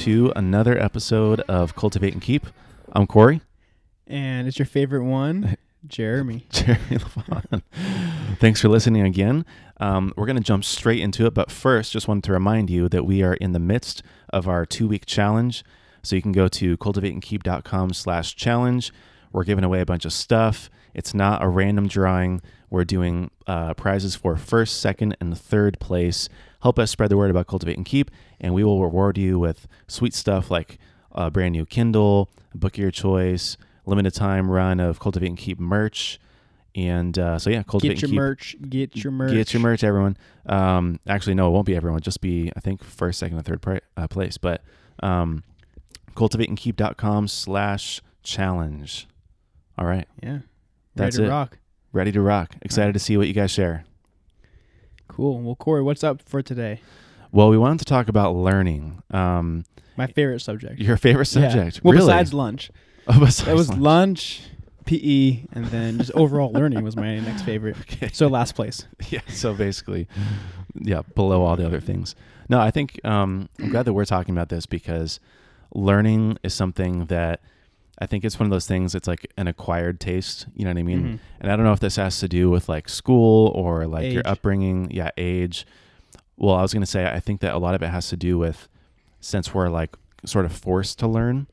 to another episode of Cultivate and Keep. I'm Corey. And it's your favorite one, Jeremy. Jeremy LaFon. Thanks for listening again. Um, we're going to jump straight into it, but first, just wanted to remind you that we are in the midst of our two-week challenge. So you can go to cultivateandkeep.com slash challenge. We're giving away a bunch of stuff. It's not a random drawing. We're doing uh, prizes for first, second, and third place. Help us spread the word about Cultivate and Keep, and we will reward you with sweet stuff like a brand new Kindle, a book of your choice, limited time run of Cultivate and Keep merch. And uh, so, yeah, Cultivate Get your and Keep. merch. Get your merch. Get your merch, everyone. Um, actually, no, it won't be everyone. Just be, I think, first, second, and third pri- uh, place. But um, cultivateandkeep.com slash challenge. All right. Yeah. That's Ready it. to rock. Ready to rock. Excited to see what you guys share. Cool. Well, Corey, what's up for today? Well, we wanted to talk about learning. Um, My favorite subject. your favorite Yeah. subject. Well, really? besides lunch. Oh, besides That was lunch. lunch, PE, and then just overall learning was my next favorite. Okay. So last place. yeah. So basically, yeah, below all the other things. No, I think um, I'm glad that we're talking about this because learning is something that I think it's one of those things It's like an acquired taste. You know what I mean? Mhm. And I don't know if this has to do with like school or like your upbringing. Yeah, age. Well, I was going to say, I think that a lot of it has to do with since we're like sort of forced to learn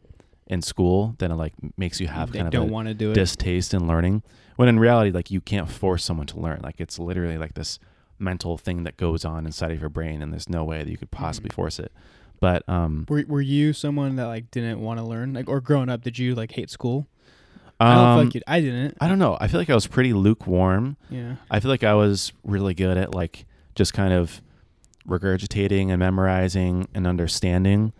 in school, then it like makes you have they kind of don't a want to do it. distaste in learning. When in reality, like you can't force someone to learn. Like it's literally like this mental thing that goes on inside of your brain, and there's no way that you could possibly Mm-hmm. force it. But um, were, were you someone that like didn't want to learn? Like, or growing up, did you like hate school? I don't um, feel like. I didn't. I don't know. I feel like I was pretty lukewarm. Yeah. I feel like I was really good at like just kind of regurgitating and memorizing and understanding,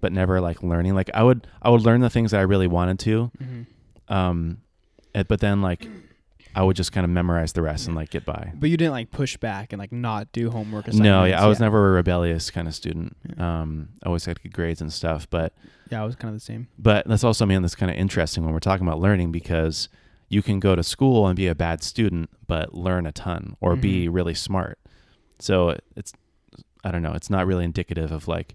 but never like learning. Like I would I would learn the things that I really wanted to, hmm um, but then like I would just kind of memorize the rest and like get by. But you didn't like push back and like not do homework. No, yeah, I was never a rebellious kind of student. Yeah. Um, I always had good grades and stuff, but Yeah, I was kind of the same. but that's also something that's kind of interesting when we're talking about learning because you can go to school and be a bad student but learn a ton or be Mhm. really smart. So it's I don't know, it's not really indicative of like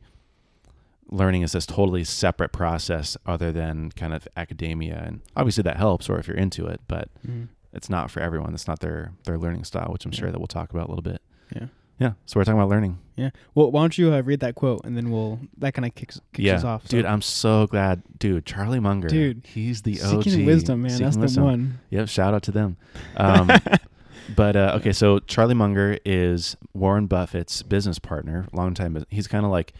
learning is this totally separate process other than kind of academia and obviously that helps or if you're into it, but Mhm. it's not for everyone. It's not their their learning style, which I'm sure that we'll talk about a little bit. Yeah. Yeah, so we're talking about learning. Yeah. Well, why don't you uh, read that quote and then we'll that kind of kicks, kicks yeah, us off. dude, I'm so glad, dude. Charlie Munger, Dude, he's the OG. seeking wisdom, man. Seeking That's the one. Yep, shout out to them. Um, but uh, okay, so Charlie Munger is Warren Buffett's business partner, long time. He's kind of like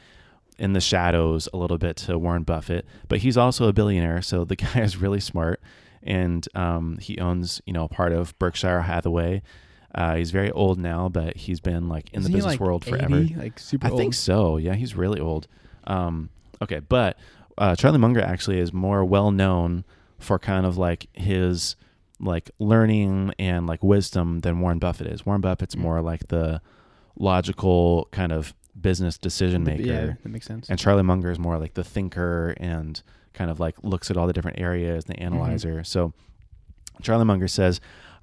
in the shadows a little bit to Warren Buffett, but he's also a billionaire. So the guy is really smart, and um, he owns you know part of Berkshire Hathaway. Uh, he's very old now, but he's been like in Isn't the business like, world forever. Like super I old. think so. Yeah, he's really old. Um, okay, but uh, Charlie Munger actually is more well known for kind of like his like learning and like wisdom than Warren Buffett is. Warren Buffett's Mm. more like the logical kind of business decision maker, Yeah, that makes sense. and Charlie Munger is more like the thinker and kind of like looks at all the different areas, the analyzer. So Charlie Munger says,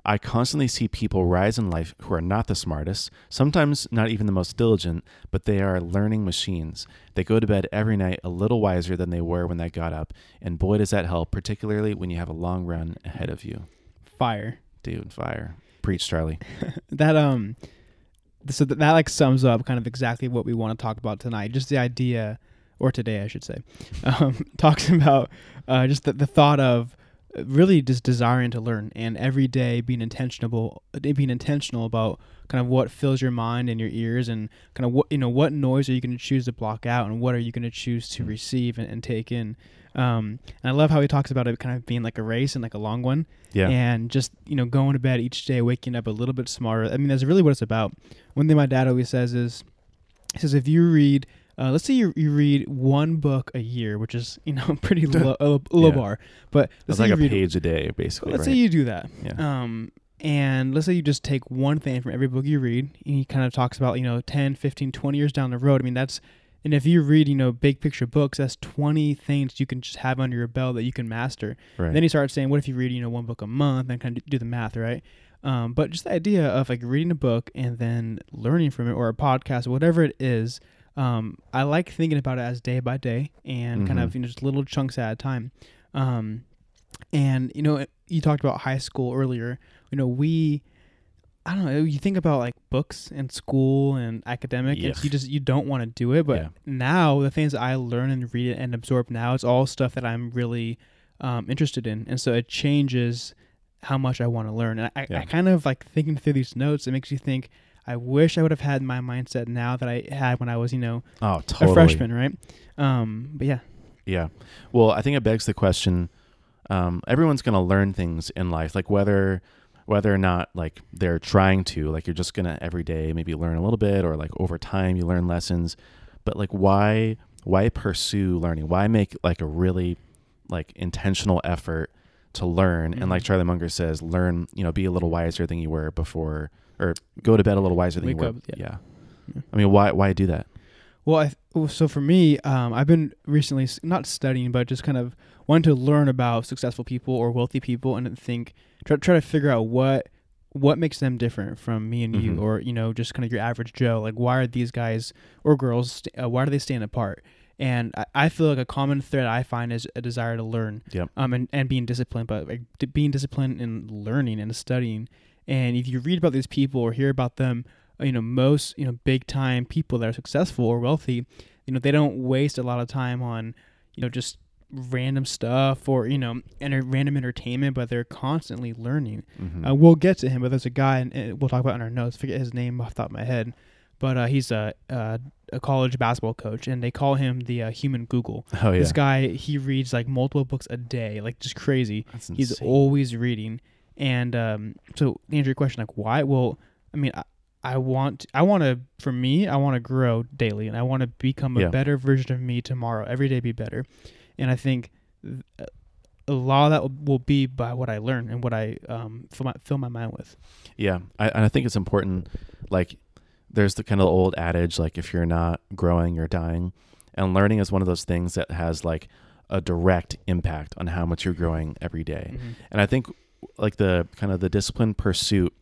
I constantly see people rise in life who are not the smartest, sometimes not even the most diligent, but they are learning machines. They go to bed every night a little wiser than they were when they got up, and boy, does that help, particularly when you have a long run ahead of you. Fire. Dude, fire. Preach, Charlie. That um, so that, that like sums up kind of exactly what we want to talk about tonight. Just the idea, or today I should say, um, talks about uh, just the, the thought of really just desiring to learn and every day being intentional being intentional about kind of what fills your mind and your ears and kind of what you know what noise are you going to choose to block out and what are you going to choose to receive and, and take in um, and i love how he talks about it kind of being like a race and like a long one Yeah. and just you know going to bed each day waking up a little bit smarter i mean that's really what it's about one thing my dad always says is he says if you read uh, let's say you, you read one book a year which is you know pretty low, low Yeah. bar but That's let's say like you a read page a day, basically. let's right? say you do that yeah. um, and let's say you just take one thing from every book you read and he kind of talks about you know 10 15 20 years down the road i mean that's and if you read you know big picture books that's 20 things you can just have under your belt that you can master right. then he starts saying, "What if you read, you know, one book a month and kind of do the math, right?" Um, but just the idea of like reading a book and then learning from it, or a podcast, or whatever it is, um, I like thinking about it as day by day and kind Mhm. of you know just little chunks at a time. Um, and you know, you talked about high school earlier. You know, we, I don't know. You think about like books and school and academic, and you just you don't want to do it. But Yeah. now the things that I learn and read and absorb now, it's all stuff that I'm really um, interested in, and so it changes how much I want to learn. And I, Yeah. I kind of like thinking through these notes. It makes you think. I wish I would have had my mindset now that I had when I was, you know, Oh, totally. a freshman, right? Um, but yeah, Yeah. Well, I think it begs the question. Um, everyone's going to learn things in life, like whether whether or not like they're trying to, like you're just gonna every day maybe learn a little bit, or like over time you learn lessons. But like, why why pursue learning? Why make like a really like intentional effort to learn? And like Mhm. Charlie Munger says, learn. You know, be a little wiser than you were before, or go to bed a little wiser than Wake you were. up, yeah. yeah. Yeah. I mean, why why do that? Well, I so for me, um, I've been recently not studying, but just kind of wanting to learn about successful people or wealthy people, and think try try to figure out what what makes them different from me and you, Mhm. or you know, just kind of your average Joe. Like, why are these guys or girls? Uh, why do they stand apart? And I, I feel like a common thread I find is a desire to learn, Yep. um, and, and being disciplined, but like d- being disciplined in learning and studying. And if you read about these people or hear about them, you know, most you know big time people that are successful or wealthy, you know, they don't waste a lot of time on, you know, just random stuff or you know, enter, random entertainment, but they're constantly learning. Mhm. Uh, we'll get to him, but there's a guy, and and we'll talk about in our notes. Forget his name off the top of my head, but uh, he's a, a a college basketball coach, and they call him the uh, human Google. oh yeah. This guy, he reads like multiple books a day, like just crazy. He's always reading, and um, so to answer your question, like why? Well, I mean, I, I want, I want to, for me, I want to grow daily, and I want to become a Yeah. better version of me tomorrow. Every day, be better, and I think a lot of that will- be by what I learn and what I um fill my fill my mind with. Yeah, I, and I think it's important. Like, there's the kind of old adage, like if you're not growing, you're dying, and learning is one of those things that has like a direct impact on how much you're growing every day. And I think like the kind of the disciplined pursuit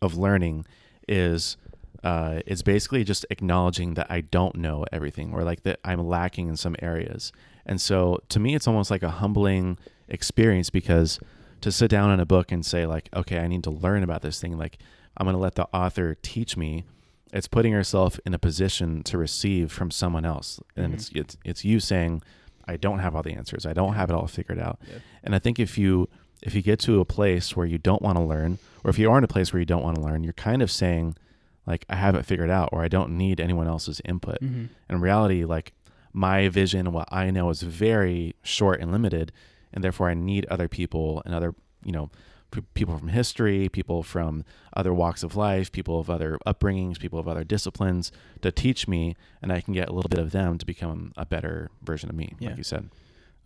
of learning is uh, is basically just acknowledging that I don't know everything or like that I'm lacking in some areas. And so to me, it's almost like a humbling experience because to sit down in a book and say like, okay, I need to learn about this thing. Like I'm going to let the author teach me. It's putting yourself in a position to receive from someone else, and Mhm. it's it's it's you saying, I don't have all the answers. I don't have it all figured out. Yep. And I think if you if you get to a place where you don't want to learn, or if you are in a place where you don't want to learn, you're kind of saying, like, I have it figured out, or I don't need anyone else's input. Mm-hmm. In reality, like my vision, what I know is very short and limited, and therefore I need other people and other, you know, p- people from history, people from other walks of life, people of other upbringings, people of other disciplines to teach me, and I can get a little bit of them to become a better version of me, Yeah. like you said.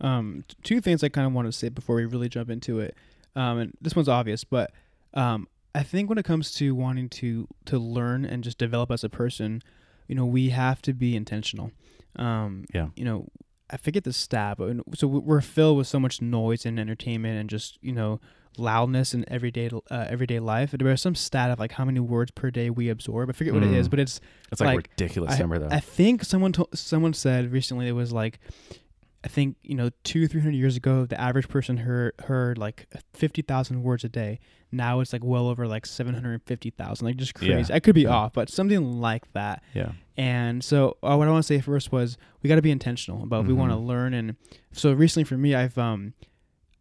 Um, two things I kind of want to say before we really jump into it. Um, and this one's obvious, but um, I think when it comes to wanting to to learn and just develop as a person, you know, we have to be intentional. Um, Yeah. You know, I forget the stat, but so we- we're filled with so much noise and entertainment and just you know loudness in everyday uh, everyday life. There's some stat of like how many words per day we absorb. I forget what it is, Mm. but it's It's like, Like, ridiculous I, number though. I think someone to, someone said recently it was like, I think you know two three hundred years ago the average person heard heard like fifty thousand words a day. Now it's like well over like seven hundred fifty thousand. Like just Yeah. crazy. I could be Yeah. off, but something like that. yeah. And so uh, what I want to say first was we got to be intentional about we want to learn. And so recently for me, I've um.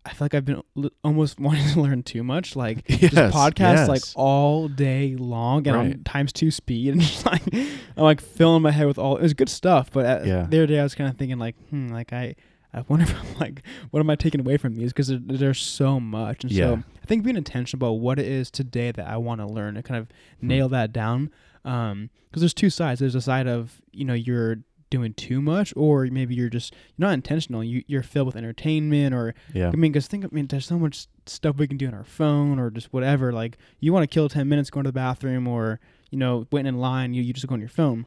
I feel like I've been l- almost wanting to learn too much, like just Yes, like all day long and on Right. times two speed, and just like I'm like filling my head with all it was good stuff. But uh, Yeah. the other day I was kind of thinking like, hmm, like I, I wonder if I'm like, what am I taking away from these? Because there, there's so much, and Yeah. so I think being intentional about what it is today that I want to learn and kind of Hmm. nail that down. Um, because there's two sides. There's a side of you know you're doing too much, or maybe you're just you're not intentional. You you're filled with entertainment, or Yeah. I mean, because think, I mean, there's so much stuff we can do on our phone or just whatever. Like, you want to kill 10 minutes going to the bathroom or, you know, waiting in line, you, you just go on your phone.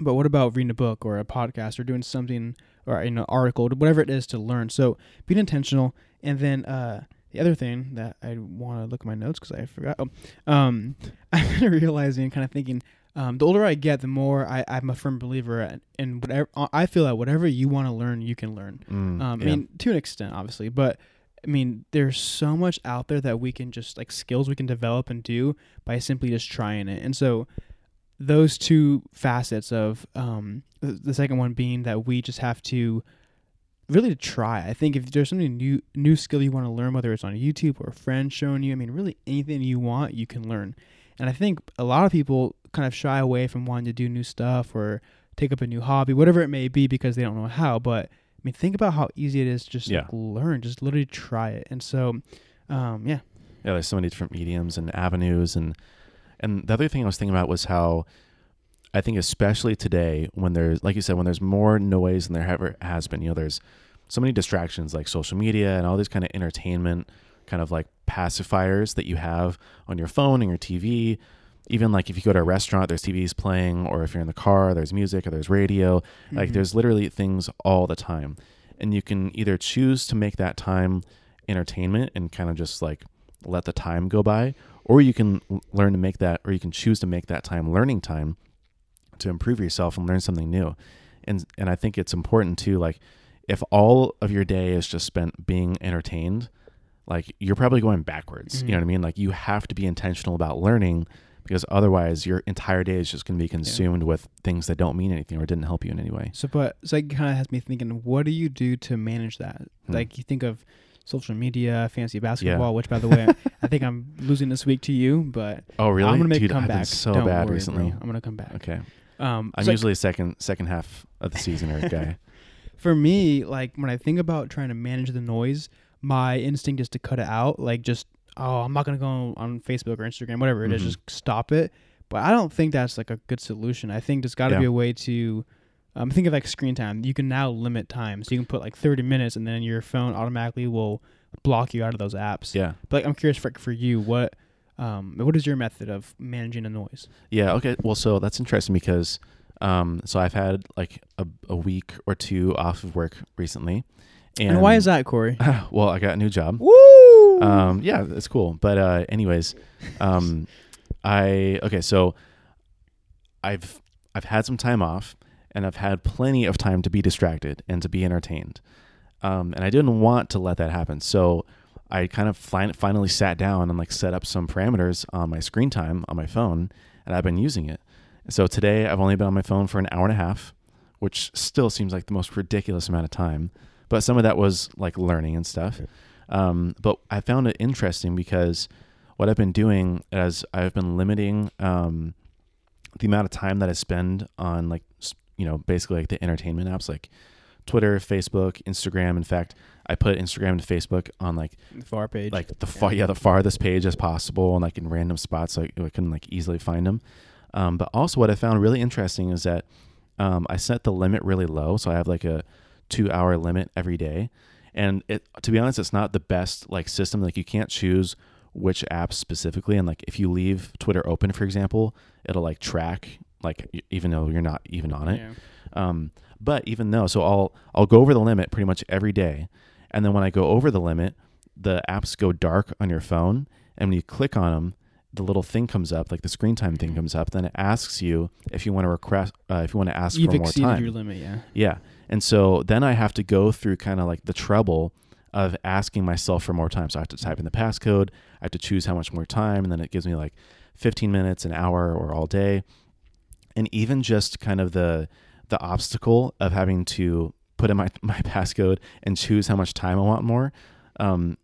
But what about reading a book or a podcast or doing something or, you know, article, whatever it is to learn? So being intentional. And then, uh, the other thing that I want to look at my notes because I forgot. Oh, um, I've been realizing, kind of thinking, um, the older I get, the more I, I'm a firm believer in, in whatever. I feel that whatever you want to learn, you can learn. Mm, Um, yeah. I mean, to an extent, obviously, but I mean, there's so much out there that we can just like skills we can develop and do by simply just trying it. And so, those two facets of um, the, the second one being that we just have to really to try. I think if there's something new new skill you want to learn, whether it's on YouTube or a friend showing you, I mean, really anything you want, you can learn. And I think a lot of people kind of shy away from wanting to do new stuff or take up a new hobby, whatever it may be, because they don't know how. But I mean, think about how easy it is to just Yeah. like, learn, just literally try it. And so, um, yeah, yeah, there's so many different mediums and avenues and and the other thing I was thinking about was how I think especially today when there's like you said when there's more noise than there ever has been, you know, there's so many distractions like social media and all these kind of entertainment kind of like pacifiers that you have on your phone and your TV. Even like if you go to a restaurant, there's TVs playing, or if you're in the car, there's music or there's radio. Like Mhm. there's literally things all the time. And you can either choose to make that time entertainment and kind of just like let the time go by, or you can learn to make that, or you can choose to make that time learning time to improve yourself and learn something new. And and I think it's important too, like if all of your day is just spent being entertained, like you're probably going backwards. Mhm. You know what I mean? Like you have to be intentional about learning because otherwise your entire day is just going to be consumed with things that don't mean anything or didn't help you in any way. So, but so it kind of has me thinking, what do you do to manage that? Hmm. Like, you think of social media, fantasy basketball, which, by the way, I think I'm losing this week to you, but Oh, really? I'm gonna make Dude, a I've been comeback. so Don't bad worry, recently. bro. I'm gonna come back. Okay. Um, I'm so usually second second half of the season or guy. for me, like when I think about trying to manage the noise, my instinct is to cut it out. Like, just oh, I'm not gonna go on Facebook or Instagram, whatever it is, Mhm. just stop it. But I don't think that's like a good solution. I think there's got to Yeah. be a way to. Um, think of like screen time. You can now limit time, so you can put like 30 minutes, and then your phone automatically will block you out of those apps. Yeah. But like, I'm curious for for you, what um, what is your method of managing the noise? Yeah. Okay. Well, so that's interesting because, um, so I've had like a, a week or two off of work recently, and, And, why is that, Corey? well, I got a new job. Woo! Um, yeah, it's cool. But uh, anyways, um, I okay. So I've I've had some time off, and I've had plenty of time to be distracted and to be entertained, um, and I didn't want to let that happen. So I kind of fin- finally sat down and like set up some parameters on my screen time on my phone, and I've been using it. So today I've only been on my phone for an hour and a half, which still seems like the most ridiculous amount of time. But some of that was like learning and stuff. Um, but I found it interesting because what I've been doing is I've been limiting um, the amount of time that I spend on like you know basically like the entertainment apps like Twitter, Facebook, Instagram. In fact, I put Instagram and Facebook on like the far page. like the far yeah the farthest page as possible and like in random spots so I, I couldn't like easily find them. Um, but also what I found really interesting is that um, I set the limit really low, so I have like a two hour limit every day. And it to be honest, it's not the best like system. Like you can't choose which apps specifically, and like if you leave Twitter open, for example, it'll like track like even though you're not even on it. Yeah. Um, but even though, so I'll I'll go over the limit pretty much every day, and then when I go over the limit, the apps go dark on your phone, and when you click on them, the little thing comes up, like the screen time thing comes up. Then it asks you if you want to request, uh, if you want to ask You've for more exceeded time. your limit, yeah. Yeah. And so then I have to go through kind of like the trouble of asking myself for more time. So I have to type in the passcode, I have to choose how much more time, and then it gives me like 15 minutes, an hour, or all day. And even just kind of the the obstacle of having to put in my, my passcode and choose how much time I want more, um,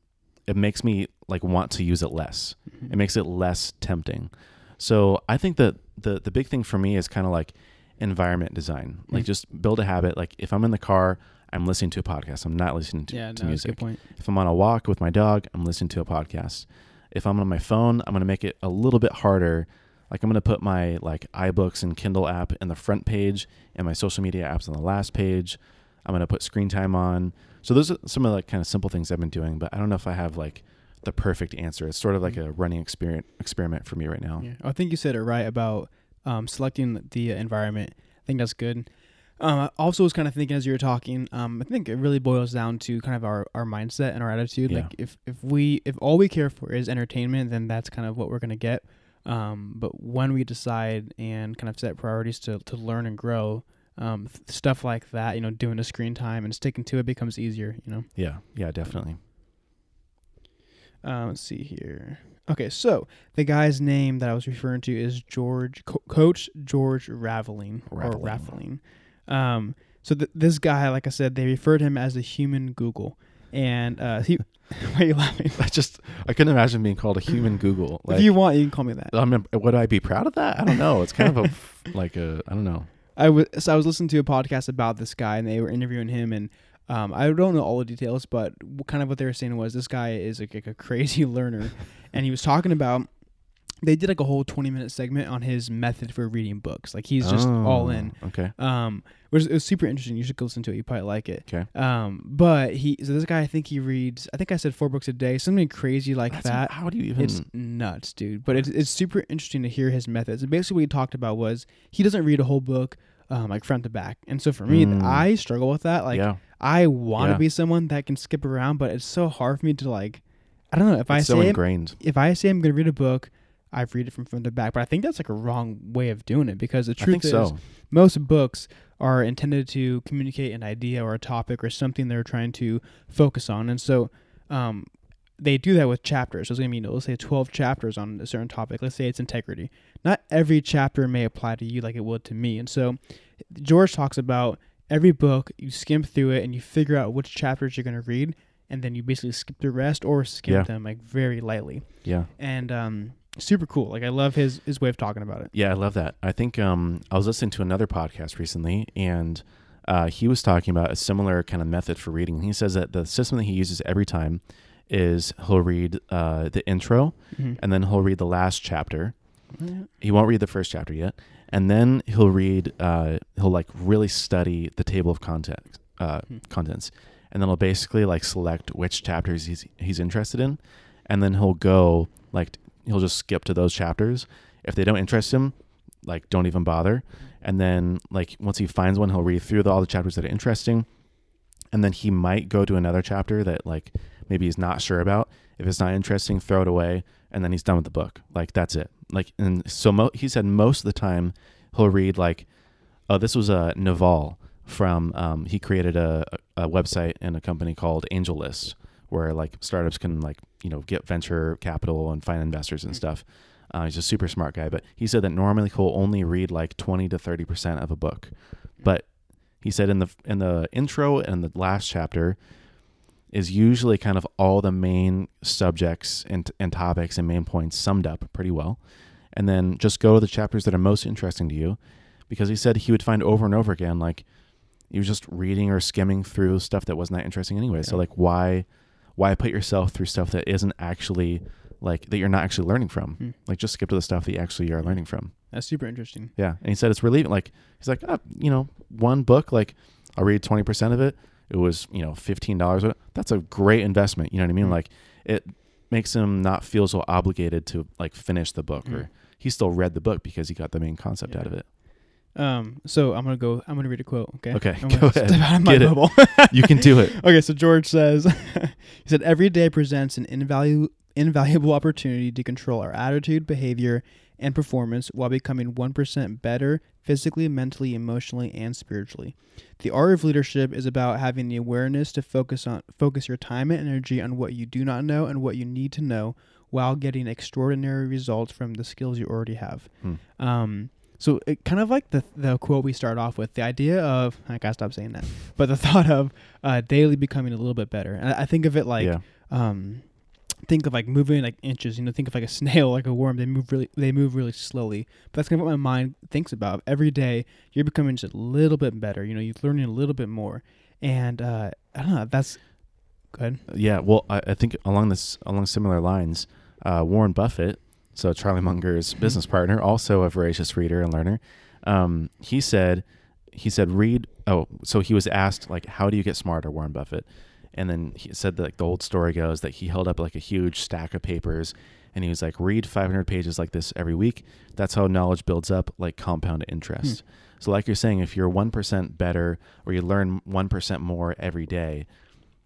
it makes me like want to use it less. Mm-hmm. It makes it less tempting. So I think that the the big thing for me is kind of like environment design. Like Mm. just build a habit. Like if I'm in the car, I'm listening to a podcast. I'm not listening to, yeah, to no, music. good point. If I'm on a walk with my dog, I'm listening to a podcast. If I'm on my phone, I'm going to make it a little bit harder. Like I'm going to put my like iBooks and Kindle app in the front page and my social media apps on the last page. I'm going to put screen time on. So those are some of the like kind of simple things I've been doing, but I don't know if I have like the perfect answer. It's sort of like a running experiment experiment for me right now. Yeah. I think you said it right about um, selecting the environment. I think that's good. Um, I also was kind of thinking as you were talking, um, I think it really boils down to kind of our, our mindset and our attitude. Yeah. Like if, if we if all we care for is entertainment, then that's kind of what we're gonna get. Um, but when we decide and kind of set priorities to to learn and grow, um, th- stuff like that, you know, doing the screen time and sticking to it becomes easier. You know. Yeah, yeah, definitely. Uh, let's see here. Okay, so the guy's name that I was referring to is George Co- Coach George Raveling or Raveling. Um, so th- this guy, like I said, they referred him as the human Google, and uh, he. why are you laughing? I just I couldn't imagine being called a human Google. Like, if you want, you can call me that. I mean, would I be proud of that? I don't know. It's kind of a like a I don't know. I was so I was listening to a podcast about this guy, and they were interviewing him, and um, I don't know all the details, but kind of what they were saying was this guy is like, like a crazy learner, and he was talking about. They did like a whole twenty minute segment on his method for reading books. Like he's just all Oh, in. Okay. Um, which it was super interesting. You should go listen to it. You probably like it. Okay. Um, but he so this guy I think he reads. I think I said four books a day, something crazy like That's- that. How do you even? It's nuts, dude. But it's it's super interesting to hear his methods. And basically, what he talked about was he doesn't read a whole book, um, like front to back. And so for me, Mm. I struggle with that. Like yeah. I want to Yeah. be someone that can skip around, but it's so hard for me to like. I don't know if I It's so say I'm- ingrained. if I say I'm gonna read a book, I've read it from front to back. But I think that's like a wrong way of doing it because the truth is so. most books are intended to communicate an idea or a topic or something they're trying to focus on. And so um, they do that with chapters. So it's going to be, you know, let's say 12 chapters on a certain topic. Let's say it's integrity. Not every chapter may apply to you like it would to me. And so George talks about every book, you skim through it and you figure out which chapters you're going to read. And then you basically skip the rest or skim Yeah. them like very lightly. Yeah. And um, super cool. Like I love his, his way of talking about it. Yeah, I love that. I think um, I was listening to another podcast recently, and uh, he was talking about a similar kind of method for reading. He says that the system that he uses every time is he'll read uh, the intro, Mhm. and then he'll read the last chapter. Yeah. He won't read the first chapter yet, and then he'll read. Uh, he'll like really study the table of context, uh, Hmm. contents, and then he'll basically like select which chapters he's he's interested in, and then he'll go like he'll just skip to those chapters. If they don't interest him, like don't even bother. And then like once he finds one, he'll read through the, all the chapters that are interesting, and then he might go to another chapter that like maybe he's not sure about. If it's not interesting, throw it away, and then he's done with the book. Like that's it. Like and so mo- he said most of the time he'll read like, oh this was a Naval from um, he created a, a website and a company called AngelList where like startups can like you know get venture capital and find investors and stuff. Uh, he's a super smart guy, but he said that normally he'll only read like twenty to thirty percent of a book. But he said in the in the intro and the last chapter is usually kind of all the main subjects and, and topics and main points summed up pretty well. And then just go to the chapters that are most interesting to you because he said he would find over and over again like he was just reading or skimming through stuff that wasn't that interesting anyway. So like why why put yourself through stuff that isn't actually like that you're not actually learning from? Hmm. Like just skip to the stuff that you actually are learning from. That's super interesting. Yeah, and he said it's relieving. Like he's like, ah, you know, one book, like I'll read twenty percent of it. It was you know fifteen dollars. That's a great investment. You know what I mean? Mm. Like it makes him not feel so obligated to like finish the book, Mm. or he still read the book because he got the main concept Yeah. out of it. Um, so I'm gonna go. I'm gonna read a quote. Okay. Okay, I'm go ahead. Step out of my Get it. You can do it. okay. So George says, he said every day presents an invaluable invaluable opportunity to control our attitude, behavior, and performance while becoming one percent better physically, mentally, emotionally, and spiritually. The art of leadership is about having the awareness to focus on focus your time and energy on what you do not know and what you need to know while getting extraordinary results from the skills you already have. Hmm. Um, so it kind of like the the quote we start off with, the idea of I gotta stop saying that, but the thought of uh, daily becoming a little bit better. And I I think of it like yeah, um, think of like moving like inches. You know, think of like a snail, like a worm. They move really, they move really slowly. But that's kind of what my mind thinks about. Every day, you're becoming just a little bit better. You know, you're learning a little bit more. And uh, I don't know. That's good. yeah. Well, I, I think along this along similar lines, uh, Warren Buffett, so Charlie Munger's business partner, also a voracious reader and learner. Um, he said, he said, read. Oh, so he was asked like, how do you get smarter, Warren Buffett? And then he said that like the old story goes that he held up like a huge stack of papers, and he was like, read 500 pages like this every week. That's how knowledge builds up, like compound interest. Hmm. So, like you're saying, if you're one percent better or you learn one percent more every day,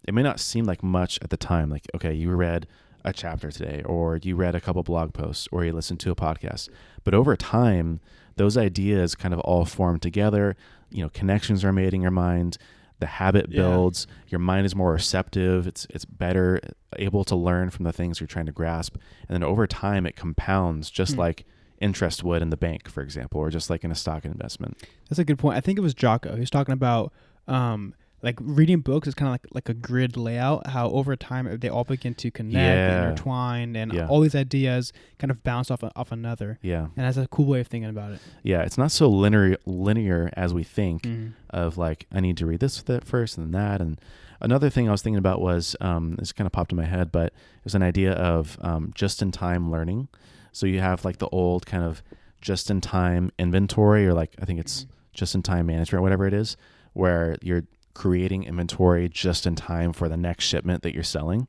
it may not seem like much at the time. Like, okay, you read a chapter today, or you read a couple blog posts, or you listened to a podcast. But over time, those ideas kind of all form together. You know, connections are made in your mind. The habit Yeah. builds. Your mind is more receptive. It's it's better able to learn from the things you're trying to grasp. And then over time, it compounds, just Hmm. like interest would in the bank, for example, or just like in a stock investment. That's a good point. I think it was Jocko. He was talking about um, like reading books is kind of like like a grid layout. How over time they all begin to connect, Yeah. and intertwine, and Yeah. all these ideas kind of bounce off off another. Yeah, And that's a cool way of thinking about it. yeah. It's not so linear linear as we think. Mhm. of like I need to read this th- first and then that. And another thing I was thinking about was um, this kind of popped in my head, but it was an idea of um, just in time learning. So you have like the old kind of just in time inventory, or like I think it's just in time management, whatever it is, where you're creating inventory just in time for the next shipment that you're selling.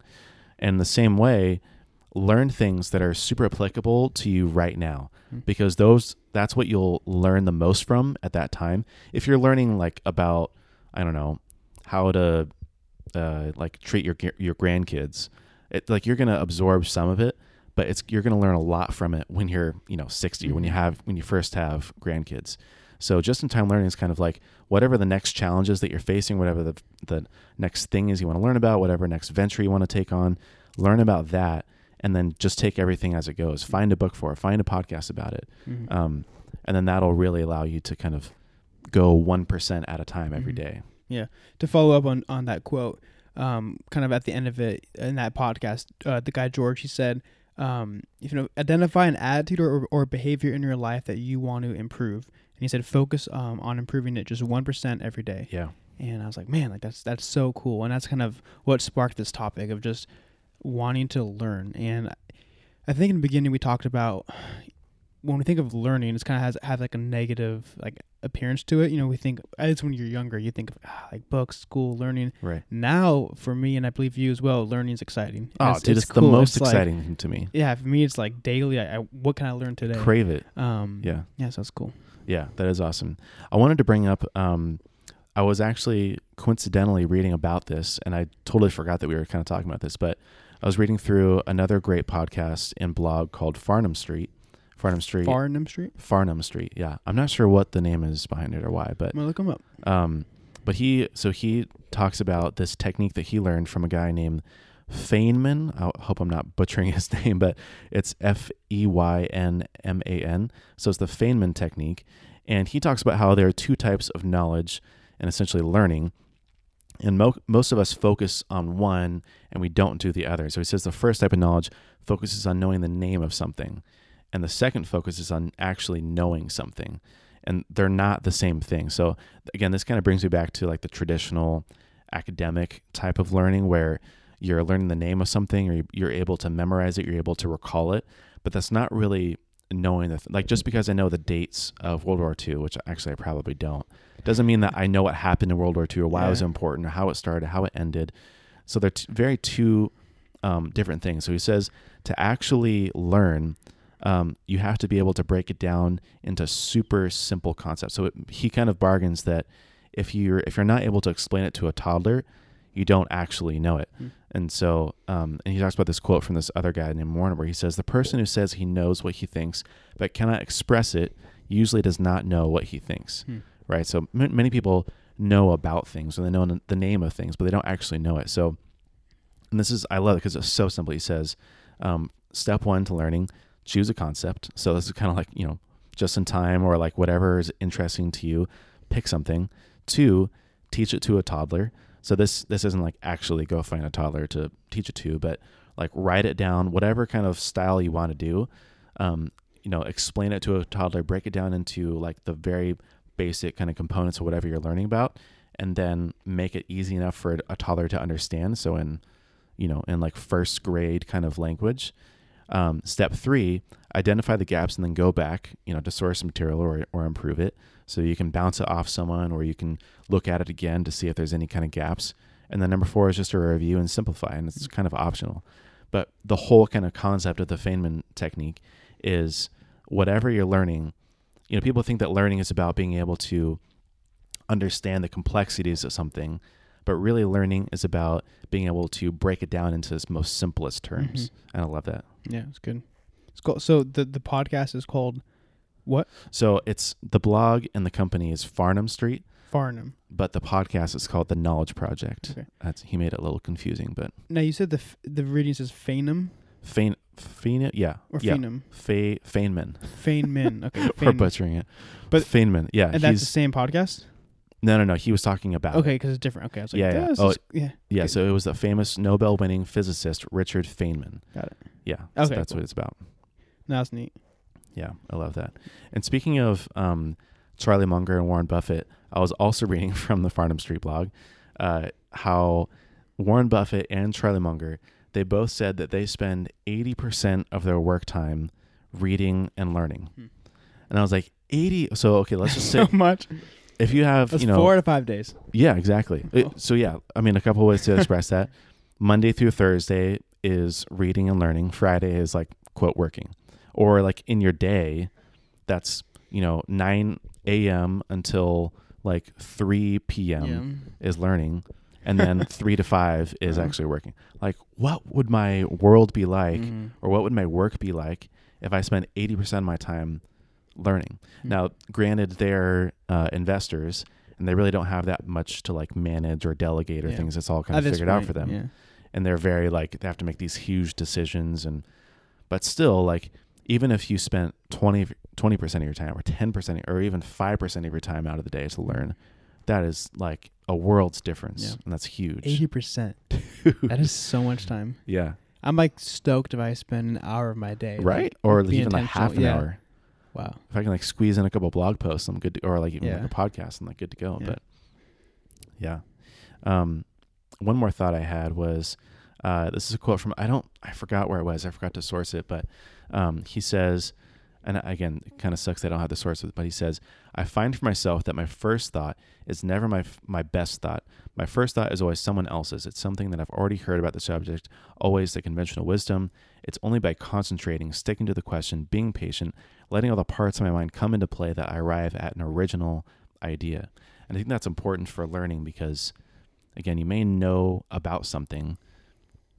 And the same way, learn things that are super applicable to you right now Mm. because those that's what you'll learn the most from at that time if you're learning like about i don't know how to uh, like treat your your grandkids it like you're gonna absorb some of it but it's you're gonna learn a lot from it when you're you know 60 when you Mhm. have when you first have grandkids so just in time learning is kind of like whatever the next challenges that you're facing whatever the the next thing is you want to learn about whatever next venture you want to take on learn about that and then just take everything as it goes. Find a book for it find a podcast about it. Mhm. um, and then that'll really allow you to kind of go 1% at a time every Mhm. day. To follow up on on that quote, um, kind of at the end of it in that podcast, uh, the guy George he said, um, you know, identify an attitude or, or behavior in your life that you want to improve, and he said focus um, on improving it just one percent every day. yeah And I was like, man, like that's that's so cool, and that's kind of what sparked this topic of just wanting to learn. And I think in the beginning we talked about when we think of learning, it's kind of has has like a negative like appearance to it. You know, we think least when you're younger, you think of ah, like books, school, learning. right Now, for me, and I believe you as well, learning is exciting. oh It's- dude it's, the cool. most It's like- exciting thing to me yeah, for me, it's like daily. I, I what can I learn today? crave it Um, yeah yeah, so that's cool. Yeah that is awesome i wanted to bring up um, i was actually coincidentally reading about this and i totally forgot that we were kind of talking about this but i was reading through another great podcast and blog called farnham street farnham street Farnham Street. farnham street yeah i'm not sure what the name is behind it or why but I'm gonna look them up. Um, but he so he talks about this technique that he learned from a guy named Feynman. I hope I'm not butchering his name, but it's F E Y N M A N. So it's the Feynman technique, and he talks about how there are two types of knowledge and essentially learning. And mo- most of us focus on one and we don't do the other. So he says the first type of knowledge focuses on knowing the name of something, and the second focuses on actually knowing something. And they're not the same thing. So again, this kind of brings me back to like the traditional academic type of learning where you're learning the name of something or you're able to memorize it, you're able to recall it, but that's not really knowing the th- like just because I know the dates of World War II, which actually I probably don't, doesn't mean that I know what happened in World War II or why it was important or how it started, how it ended. So they're t- very two um, different things. So he says to actually learn, um, you have to be able to break it down into super simple concepts. So it, he kind of bargains that if you're if you're not able to explain it to a toddler, you don't actually know it. Hmm. And so, um, and he talks about this quote from this other guy named Warner, where he says, "The person who says he knows what he thinks but cannot express it usually does not know what he thinks." Hmm. Right. So m- many people know about things and they know n- the name of things, but they don't actually know it. So, and this is I love it because it's so simple. He says, um, "Step one to learning: choose a concept." So this is kind of like you know, just in time or like whatever is interesting to you. Pick something. Two, teach it to a toddler. So this this isn't like actually go find a toddler to teach it to, but like write it down, whatever kind of style you want to do. Um, you know, explain it to a toddler, break it down into like the very basic kind of components of whatever you're learning about, and then make it easy enough for a toddler to understand. So in you know, in like first grade kind of language. Um, step three, identify the gaps and then go back, you know, to source material or, or improve it. So you can bounce it off someone or you can look at it again to see if there's any kind of gaps. And then number four is just a review and simplify, and it's kind of optional. But the whole kind of concept of the Feynman technique is whatever you're learning, you know, people think that learning is about being able to understand the complexities of something, but really learning is about being able to break it down into its most simplest terms. Mhm. And I love that. Yeah, it's good. It's cool. So the the podcast is called what? So it's the blog and the company is Farnham Street, Farnham. but the podcast is called The Knowledge Project. Okay. That's he made it a little confusing, but Now you said the f- the reading says Fainham Fein Fein yeah. or yeah. Fainham. Fe Feynman. Feynman. Okay. We're butchering it. But- Feynman, yeah. And that's the same podcast. no no no, he was talking about. Okay, because it's different. Okay, I was like, Yeah, yeah. Oh, is- yeah. Yeah, Okay. so it was the famous Nobel winning physicist Richard Feynman. Got it. Yeah. so Okay, that's cool. what it's about. No, that's neat. Yeah, I love that. And speaking of um, Charlie Munger and Warren Buffett, I was also reading from the Farnham Street blog uh, how Warren Buffett and Charlie Munger they both said that they spend eighty percent of their work time reading and learning. Hmm. And I was like, eighty. So okay, let's just say so much. if you have That's you know four to five days. yeah, exactly. It- Oh. so yeah, I mean, a couple of ways to express that. Monday through Thursday is reading and learning. Friday is like quote working, or like in your day, that's you know nine a.m. until like three p.m. is learning, and then three to five is Uh-huh. actually working. Like, what would my world be like, Mhm. or what would my work be like if I spent eighty percent of my time learning? Hmm. Now, granted, they're uh, investors and they really don't have that much to like manage or delegate or Yeah. things. It's all kind of figured out for them. Yeah. And they're very like they have to make these huge decisions and but still like even if you spent 20 percent of your time or ten percent or even five percent of your time out of the day to learn, that is like a world's difference, Yeah. and that's huge. Eighty percent. That is so much time. yeah, I'm like stoked if I spend an hour of my day. right. like, or even like half an. Yeah. hour. Wow. If I can like squeeze in a couple blog posts, I'm good. To, or like even Yeah. like a podcast, I'm like good to go. But yeah, um, one more thought I had was uh, this is a quote from I don't I forgot where it was. I forgot to source it, but um, he says, and again, it kind of sucks that I don't have the source of it, but he says, I find for myself that my first thought is never my my best thought. My first thought is always someone else's. It's something that I've already heard about the subject, always the conventional wisdom. It's only by concentrating, sticking to the question, being patient, letting all the parts of my mind come into play that I arrive at an original idea. And I think that's important for learning because, again, you may know about something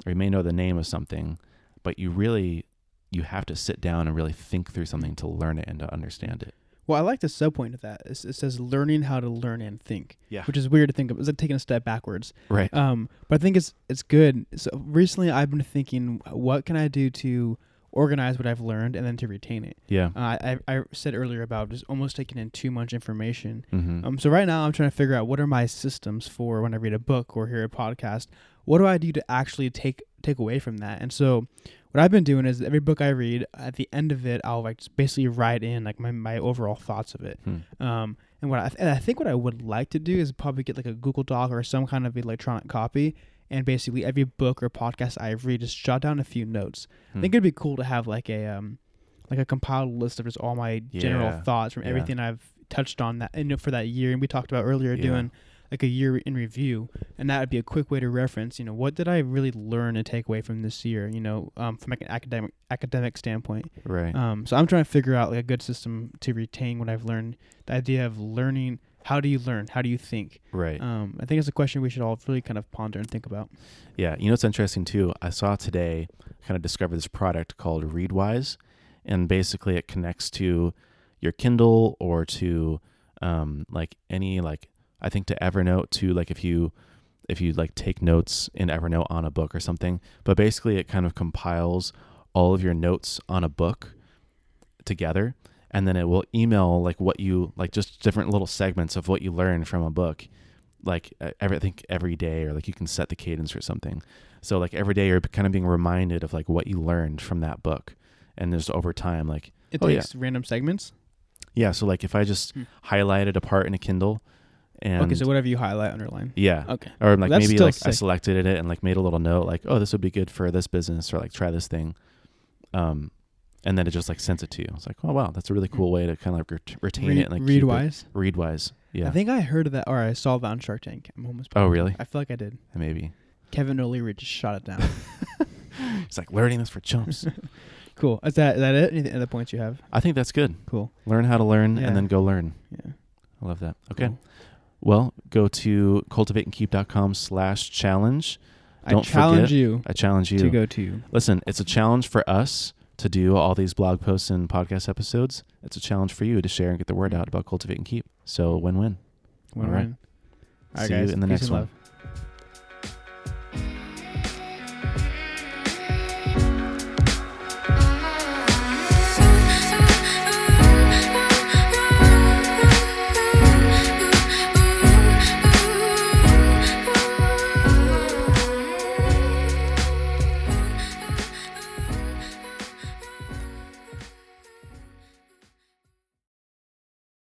or you may know the name of something, but you really you have to sit down and really think through something to learn it and to understand it. Well, I like the subpoint of that. It's, it says learning how to learn and think, Yeah. which is weird to think of. It's like taking a step backwards. Right. Um, but I think it's it's good. So recently, I've been thinking, what can I do to organize what I've learned and then to retain it? Yeah. Uh, I I said earlier about just almost taking in too much information. Mm-hmm. Um, so right now, I'm trying to figure out what are my systems for when I read a book or hear a podcast. What do I do to actually take take away from that? And so, what I've been doing is every book I read, at the end of it, I'll like just basically write in like my, my overall thoughts of it. Hmm. Um, and what I, and I think what I would like to do is probably get like a Google Doc or some kind of electronic copy, and basically every book or podcast I read, just jot down a few notes. I Hmm. think it'd be cool to have like a um, like a compiled list of just all my general thoughts from Yeah. everything I've touched on that and for that year. And we talked about earlier Yeah. doing like a year in review, and that would be a quick way to reference. You know, what did I really learn and take away from this year? You know, um, from like an academic academic standpoint. right. Um, so I'm trying to figure out like a good system to retain what I've learned. The idea of learning. How do you learn? How do you think? right. Um, I think it's a question we should all really kind of ponder and think about. Yeah, you know what's interesting too? I saw today, kind of discovered this product called Readwise, and basically it connects to your Kindle or to um, like any like I think to Evernote too. like if you if you like take notes in Evernote on a book or something. But basically, it kind of compiles all of your notes on a book together, and then it will email like what you like just different little segments of what you learned from a book like every, I think every day or like you can set the cadence or something. So like every day you're kind of being reminded of like what you learned from that book, and just over time, like It Oh, yeah. takes random segments. yeah. So like if I just Hmm. highlighted a part in a Kindle, and okay, so whatever you highlight, underline. yeah, Okay. or like That's maybe like I selected it and like made a little note like oh this would be good for this business or like try this thing, um, and then it just like sends it to you. It's like oh wow that's a really cool way to kind of like ret- retain Read, it and like keep it- Read wise, Yeah. I think I heard of that, or I saw that on Shark Tank. I'm almost. Oh, really? I feel like I did. maybe Kevin O'Leary just shot it down. it's like learning this for chumps. cool. Is that is that it? Any other points you have? I think that's good. Cool. Learn how to learn Yeah. and then go learn. Yeah. I love that. Okay. Cool. Well, go to cultivateandkeep.com slash challenge. I Don't challenge forget- you I challenge you. to go to. Listen, it's a challenge for us to do all these blog posts and podcast episodes. It's a challenge for you to share and get the word out about Cultivate and Keep. So win win. Win-win. All right, See you in the Peace next one. love.